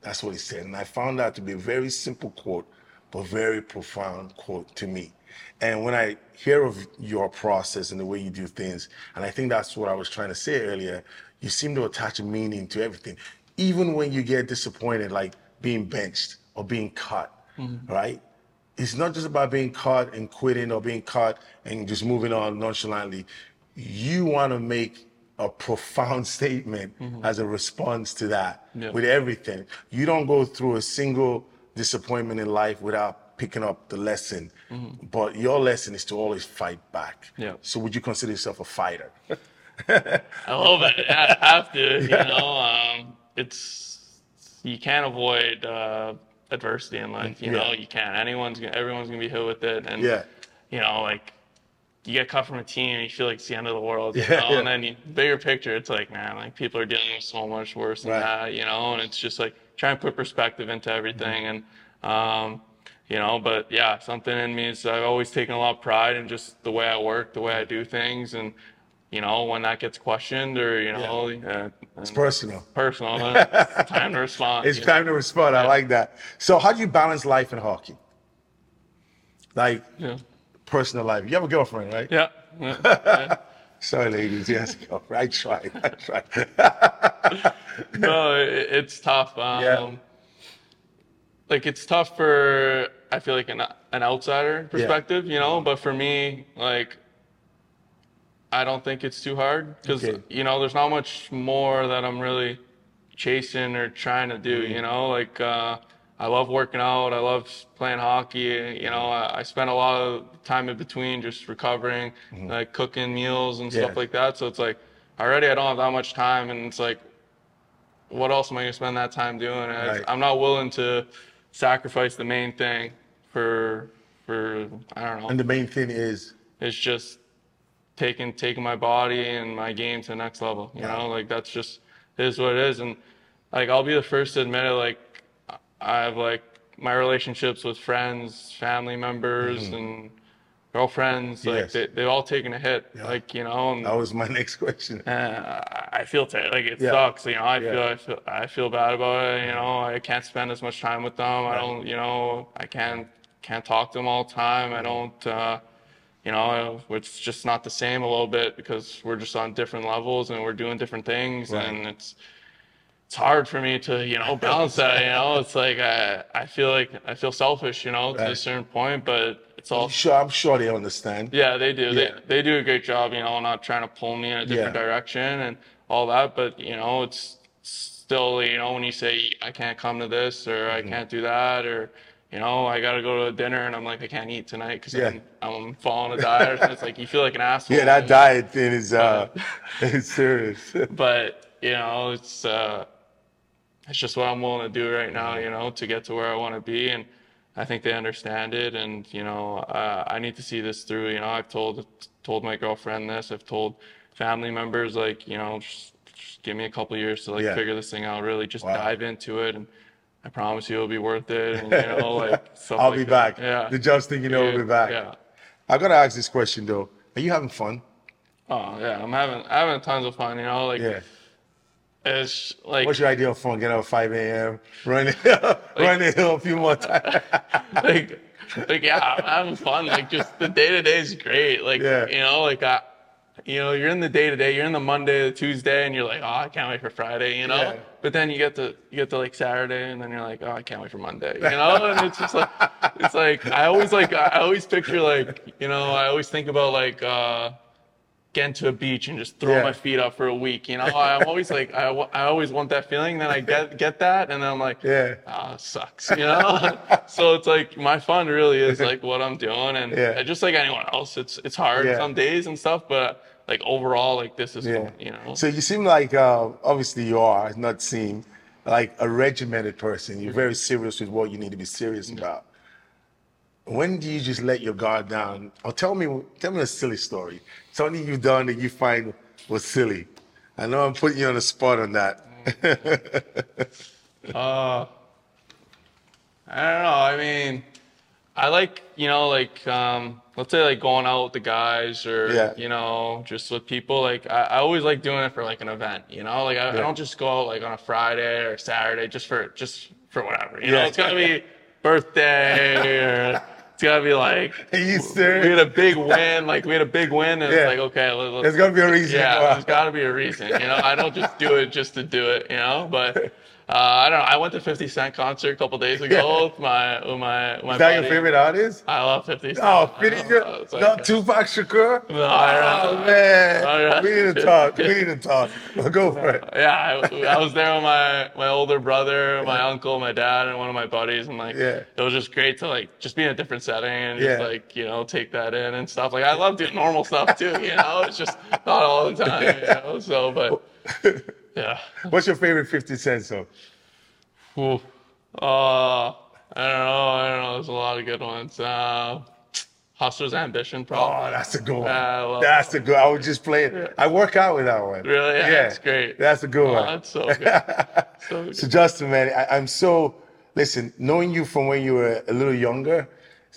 That's what he said. And I found that to be a very simple quote, but very profound quote to me. And when I hear of your process and the way you do things, and I think that's what I was trying to say earlier, you seem to attach meaning to everything. Even when you get disappointed, like being benched or being cut, mm-hmm. right? It's not just about being caught and quitting or being caught and just moving on nonchalantly. You want to make a profound statement as a response to that Yeah. with everything. You don't go through a single disappointment in life without picking up the lesson. But your lesson is to always fight back. Yeah. So would you consider yourself a fighter? I love it. I have to. You know, um, it's you can't avoid uh, adversity in life. You know, you can't. Anyone's gonna, everyone's gonna be hit with it. And Yeah. you know, like you get cut from a team and you feel like it's the end of the world. You Yeah, know? yeah. And then you, bigger picture, it's like, man, like people are dealing with so much worse than Right. that. You know, and it's just like trying to put perspective into everything and. Um, you know, but yeah, something in me is I've always taken a lot of pride in just the way I work, the way I do things, and you know, when that gets questioned or you know, uh, It's personal. personal, it's time to respond. It's you know? time to respond. I like that. So how do you balance life and hockey? Like Yeah, personal life. You have a girlfriend, right? yeah, yeah, yeah. Sorry, ladies. Yes, girlfriend. I tried. I tried. no, it's tough. Um, Yeah. Like it's tough for I feel like an an outsider perspective, you know. But for me, like I don't think it's too hard because Okay. you know there's not much more that I'm really chasing or trying to do. Mm-hmm. You know, like uh, I love working out. I love playing hockey. You know, I, I spend a lot of time in between just recovering, like cooking meals and stuff Mm-hmm. Like that. So it's like already I don't have that much time, and it's like, what else am I gonna spend that time doing? Right. I'm not willing to sacrifice the main thing for for I don't know. And the main thing is, It's just taking taking my body and my game to the next level. You Yeah. know, like that's just is what it is. And like I'll be the first to admit it. Like I have like my relationships with friends, family members, and girlfriends. Like Mm-hmm. Yes. they, they've all taken a hit. Like you know, and that was my next question. uh, I feel ter- like it Yeah. sucks. You know, I Yeah. feel I feel I feel bad about it. You know, I can't spend as much time with them. I don't. You know, I can't can't talk to them all the time. I don't. Uh, you know, it's just not the same a little bit because we're just on different levels and we're doing different things, Right. and it's it's hard for me to you know balance that. You know, it's like I I feel like I feel selfish. You know, to a certain point, but it's all I'm sure, I'm sure they understand. yeah, they do. Yeah. They they do a great job, you know, not trying to pull me in a different Yeah. direction and all that. But you know, it's still, you know, when you say I can't come to this or Mm-hmm. I can't do that or you know, I got to go to a dinner and I'm like I can't eat tonight because Yeah. I'm, I'm following a diet. it's like you feel like an asshole. Yeah, that diet thing is uh, is serious. But you know, it's uh, it's just what I'm willing to do right now, you know, to get to where I want to be, and I think they understand it. And you know, uh, I need to see this through. You know, I've told told my girlfriend this. I've told family members like, you know, just, just give me a couple years to like Yeah. figure this thing out. Really, just Wow. dive into it, and I promise you, it'll be worth it. And you know, like I'll like be that. back. Yeah. The just thing you know will be back. Yeah. I gotta ask this question though. Are you having fun? Oh yeah, I'm having having tons of fun. You know, like Yeah. It's like What's your idea of fun? Get up at 5 a.m., run the, run the hill a few more times. like, like yeah, I'm having fun. Like just the day to day is great. Like Yeah. you know, like I, you know, you're in the day to day. You're in the Monday, the Tuesday, and you're like, oh, I can't wait for Friday. You know. Yeah. But then you get to you get to like Saturday, and then you're like, oh, I can't wait for Monday. You know, and it's just like it's like I always like I always picture like you know I always think about like. uh getting to a beach and just throw Yeah. my feet up for a week. You know, I'm always like, I, I always want that feeling. Then I get get that, and then I'm like, Yeah. ah, it sucks. You know. so it's like my fun really is like what I'm doing, and Yeah. just like anyone else, it's it's hard Yeah. some days and stuff, but like overall, like this is Yeah. fun. You know. So you seem like, uh, obviously you are, not seem like a regimented person. You're very serious with what you need to be serious about. When do you just let your guard down? Or tell me, tell me a silly story. Something you've done that you find was silly. I know I'm putting you on the spot on that. Uh, I don't know. I mean, I like you know like um, let's say like going out with the guys or Yeah. you know just with people. Like I, I always like doing it for like an event. You know, like I, I don't just go out like on a Friday or Saturday just for just for whatever. You know, Yeah. it's gotta be birthday or it's gotta be like you we had a big win. Like we had a big win, and Yeah. it's like okay, let, There's gonna be a reason. yeah, why. there's got to be a reason. You know, I don't just do it just to do it. You know, but uh, I don't know. I went to 50 Cent concert a couple days ago with my with my my Is that your favorite artist? I love 50 Cent. Oh, I pretty don't good. know, it's like- Not Tupac Shakur? No, I Oh, don't know. man. Oh. We need to talk. We need to talk. Go for it. Yeah, I, I was there with my my older brother, my uncle, my dad, and one of my buddies, and like Yeah. it was just great to like just be in a different setting and just Yeah. like you know take that in and stuff. Like I love doing normal stuff too. You know, it's just not all the time. You know, so but yeah. What's your favorite 50 Cent song? Ooh. Uh, I don't know. I don't know. There's a lot of good ones. Uh, Hustler's Ambition, probably. Oh, that's a good one. Yeah, love that's a good. I would just play it. I work out with that one. Really? Yeah, that's great. That's a good Oh, one. that's so good. So good. So Justin, man, I, I'm so listen. Knowing you from when you were a little younger,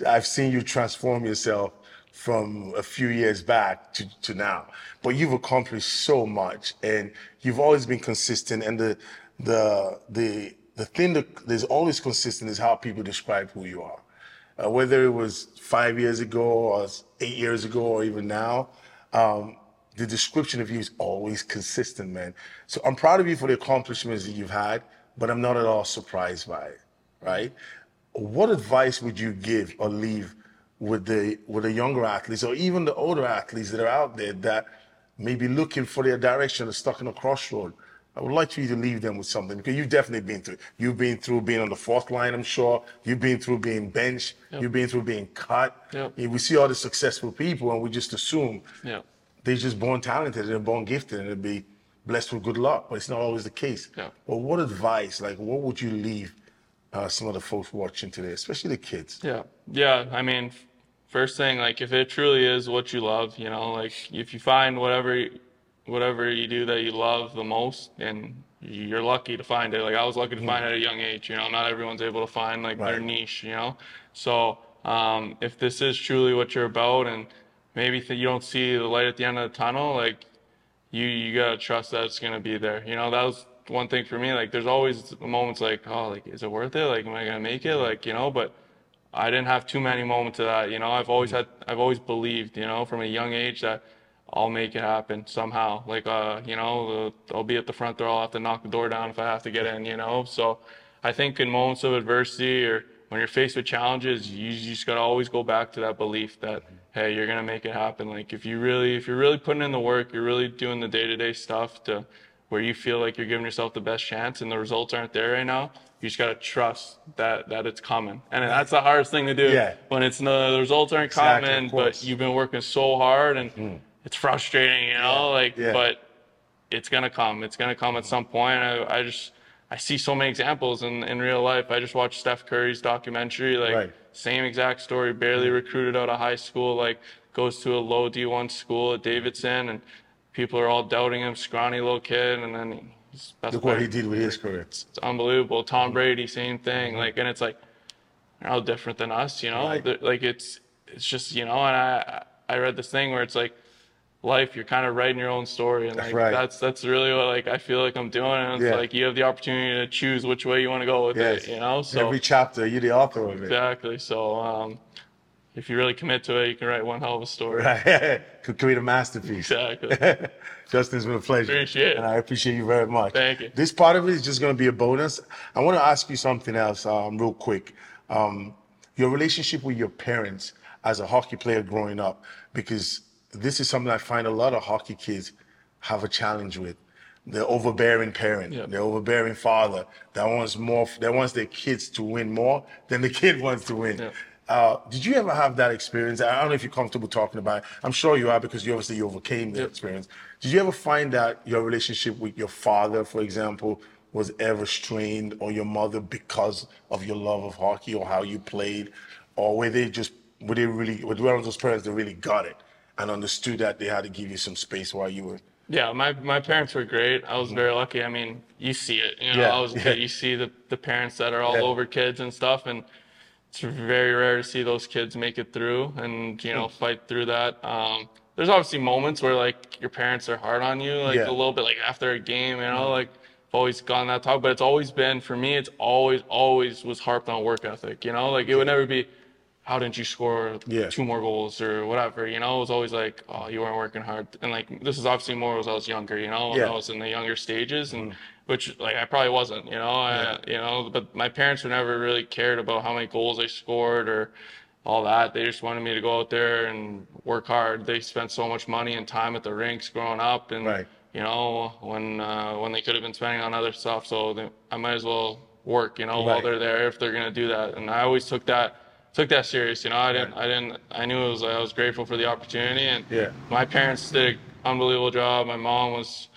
I've seen you transform yourself from a few years back to, to now. But you've accomplished so much, and you've always been consistent. And the the the the thing that is always consistent is how people describe who you are. Uh, whether it was five years ago or eight years ago or even now, um, the description of you is always consistent, man. So I'm proud of you for the accomplishments that you've had, but I'm not at all surprised by it, right? What advice would you give or leave with the with the younger athletes or even the older athletes that are out there that may be looking for their direction or stuck in a crossroad? I would like for you to leave them with something because you've definitely been through. You've been through being on the fourth line, I'm sure. You've been through being benched. You've been through being cut. Yep. We see all the successful people, and we just assume Yeah. they're just born talented, they're born gifted, and they'll be blessed with good luck. But it's not always the case. But what advice, like, what would you leave uh, some of the folks watching today, especially the kids? Yeah. Yeah. I mean, first thing, like if it truly is what you love, you know, like if you find whatever, whatever you do that you love the most, and you're lucky to find it. Like I was lucky to find it at a young age. You know, not everyone's able to find like their niche. You know, so um, if this is truly what you're about, and maybe th- you don't see the light at the end of the tunnel, like you you gotta trust that it's gonna be there. You know, that was one thing for me. Like, there's always moments like, oh, like, is it worth it? Like, am I gonna make it? Like, you know, but I didn't have too many moments of that. You know, I've always had, I've always believed, you know, from a young age that I'll make it happen somehow. Like, uh, you know, I'll be at the front door. I'll have to knock the door down if I have to get in. You know, so I think in moments of adversity or when you're faced with challenges, you, just gotta always go back to that belief that hey, you're gonna make it happen. Like if you really, if you're really putting in the work, you're really doing the day-to-day stuff to where you feel like you're giving yourself the best chance, and the results aren't there right now. You just gotta trust that that it's coming, and that's the hardest thing to do Yeah. when it's no, the results aren't Exactly, coming, but you've been working so hard, and mm. it's frustrating, you know, like Yeah. but it's gonna come. It's gonna come at some point. I, I just I see so many examples in, in real life. I just watched Steph Curry's documentary, like Right. same exact story, barely mm. recruited out of high school, like goes to a low D1 school at Davidson and people are all doubting him, scrawny little kid, and then he's best Look what player. he did with his career. It's unbelievable. Tom Brady, same thing. Like, and it's like, they're no different than us, you know. Right. Like it's it's just you know. And I I read this thing where it's like, life, you're kind of writing your own story, and That's like right. that's that's really what like I feel like I'm doing. And it's Yeah. like you have the opportunity to choose which way you want to go with Yes. it, you know. So Every chapter, you're the author of it. exactly. So um, if you really commit to it, you can write one hell of a story. Right. Could create a masterpiece. Exactly. Justin, it's been a pleasure. Appreciate it. And I appreciate you very much. Thank you. This part of it is just going to be a bonus. I want to ask you something else, um, real quick. Um, your relationship with your parents as a hockey player growing up, because this is something I find a lot of hockey kids have a challenge with. The overbearing parent, Yep. the overbearing father that wants more, that wants their kids to win more than the kid wants to win. Yep. Uh, did you ever have that experience? I don't know if you're comfortable talking about it. I'm sure you are because you obviously overcame the Yep. experience. Did you ever find that your relationship with your father, for example, was ever strained or your mother because of your love of hockey or how you played? Or were they just, were they really, were one of those parents that really got it and understood that they had to give you some space while you were? Yeah, my, my parents were great. I was very lucky. I mean, you see it. You know, Yeah, I was yeah. You see the, the parents that are all Yeah. over kids and stuff, and it's very rare to see those kids make it through and you know fight through that. Um, there's obviously moments where like your parents are hard on you, like Yeah. a little bit, like after a game. You know, like I've always gone that talk, but it's always been for me. It's always always was harped on work ethic. You know, like it would never be. How didn't you score Yeah. two more goals or whatever? You know, it was always like, oh, you weren't working hard. And like, this is obviously more as I was younger, you know, when Yeah. Mm-hmm. I was in the younger stages and which like I probably wasn't, you know, I, you know, but my parents were never really cared about how many goals I scored or all that. They just wanted me to go out there and work hard. They spent so much money and time at the rinks growing up and, Right. you know, when, uh, when they could have been spending on other stuff. So they, I might as well work, you know, while they're there if they're going to do that. And I always took that, took that serious. You know, I didn't, I didn't, I knew it was, I was grateful for the opportunity and Yeah. my parents did an unbelievable job. My mom was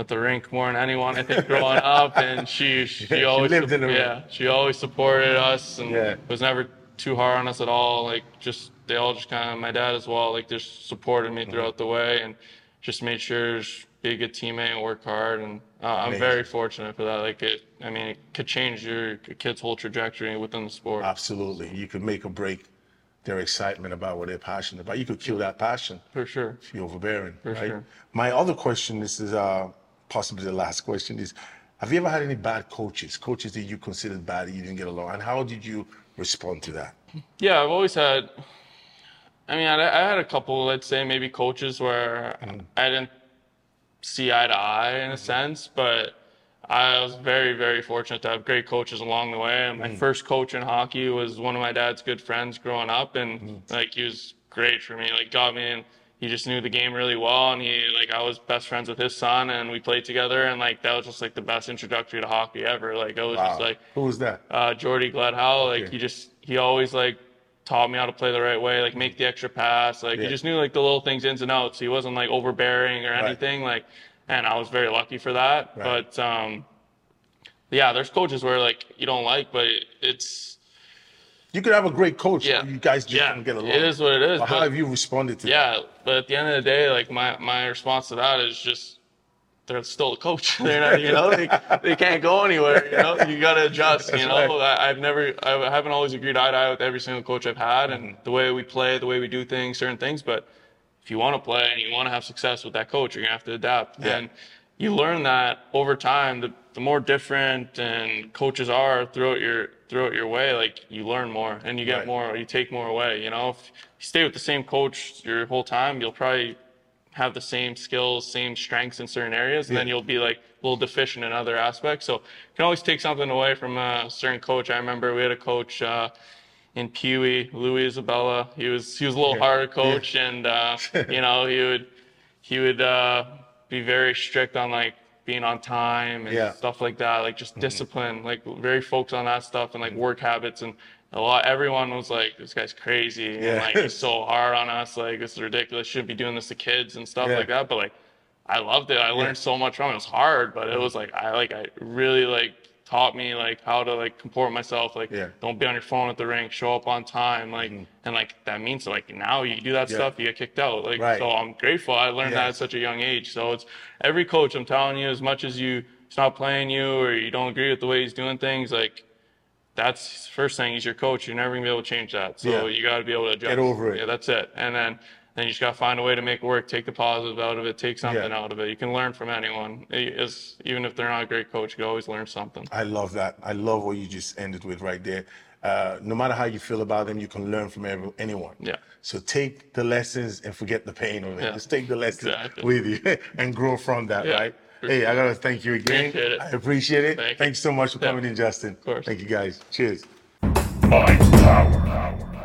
at the rink more than anyone, I think, growing up, and she she She always lived in the yeah she always supported us and Yeah. was never too hard on us at all. Like just they all just kind of my dad as well, like just supported me throughout the way and just made sure to be a good teammate and work hard. And uh, I'm very fortunate for that. Like it, I mean, it could change your kid's whole trajectory within the sport. Absolutely. You could make or break their excitement about what they're passionate about. You could kill that passion. For sure. if you're overbearing. For right? sure. My other question, this is uh, possibly the last question, is have you ever had any bad coaches, coaches that you considered bad that you didn't get along? And how did you respond to that? Yeah, I've always had. I mean, I, I had a couple, let's say, maybe coaches where mm. I didn't see eye to eye in a mm-hmm. sense, but I was very, very fortunate to have great coaches along the way. And my mm. first coach in hockey was one of my dad's good friends growing up, and mm. like he was great for me. Like got me in, he just knew the game really well, and he like I was best friends with his son, and we played together, and like that was just like the best introductory to hockey ever. Like it was Wow. just like Who was that? uh, Jordy Gledhow. Like Okay. he just he always like taught me how to play the right way, like make the extra pass. Like Yeah. he just knew like the little things ins and outs. He wasn't like overbearing or Right. anything. Like, and I was very lucky for that. Right. But um, yeah, there's coaches where like you don't like, but it's You could have a great coach, yeah, you guys just yeah, don't get along. It is what it is. But how but- have you responded to that? yeah, but at the end of the day, like my my response to that is just they're still a coach. they're not, you know, they, they can't go anywhere. You know, you got to adjust. You know, right. I, I've never, I haven't always agreed eye to eye with every single coach I've had, and Mm-hmm. the way we play, the way we do things, certain things. But if you want to play and you want to have success with that coach, you're gonna have to adapt. Yeah. And you learn that over time. The, the more different and coaches are throughout your throughout your way, like you learn more and you get Right. more, you take more away. You know, if you stay with the same coach your whole time, you'll probably have the same skills, same strengths in certain areas, and then you'll be like a little deficient in other aspects. So you can always take something away from a certain coach. I remember we had a coach uh, in Peewee, Louis Isabella. He was he was a little Yeah. harder coach, and uh, you know he would he would uh, be very strict on like being on time and Yeah. Mm-hmm. stuff like that, like just discipline, like very focused on that stuff and like work habits and a lot. Everyone was like, "This guy's crazy," and Yeah. like he's so hard on us. Like this is ridiculous. Shouldn't be doing this to kids and stuff Yeah. like that. But like, I loved it. I learned so much from it. It was hard, but it was like I like I really like taught me like how to like comport myself. Like Yeah. don't be on your phone at the rink. Show up on time. Like and like that means like now you do that Mm-hmm. Yeah. stuff, you get kicked out. Like Right. so I'm grateful. I learned that at such a young age. So it's every coach. I'm telling you, as much as you stop playing you or you don't agree with the way he's doing things, like that's first thing. He's your coach. You're never gonna be able to change that. So you got to be able to adjust. Get over it. Yeah, that's it. And then then you just got to find a way to make it work. Take the positive out of it. Take something Yeah. out of it. You can learn from anyone. It is even if they're not a great coach, you can always learn something. I love that. I love what you just ended with right there. Uh, no matter how you feel about them, you can learn from every, anyone. Yeah. So take the lessons and forget the pain of it. Yeah. Just take the lessons Exactly. with you and grow from that, Yeah. right? Hey, I gotta thank you again. Appreciate it. I appreciate it. Thank you. Thanks so much for Yeah. coming in, Justin. Of course. Thank you guys. Cheers. Mind Power.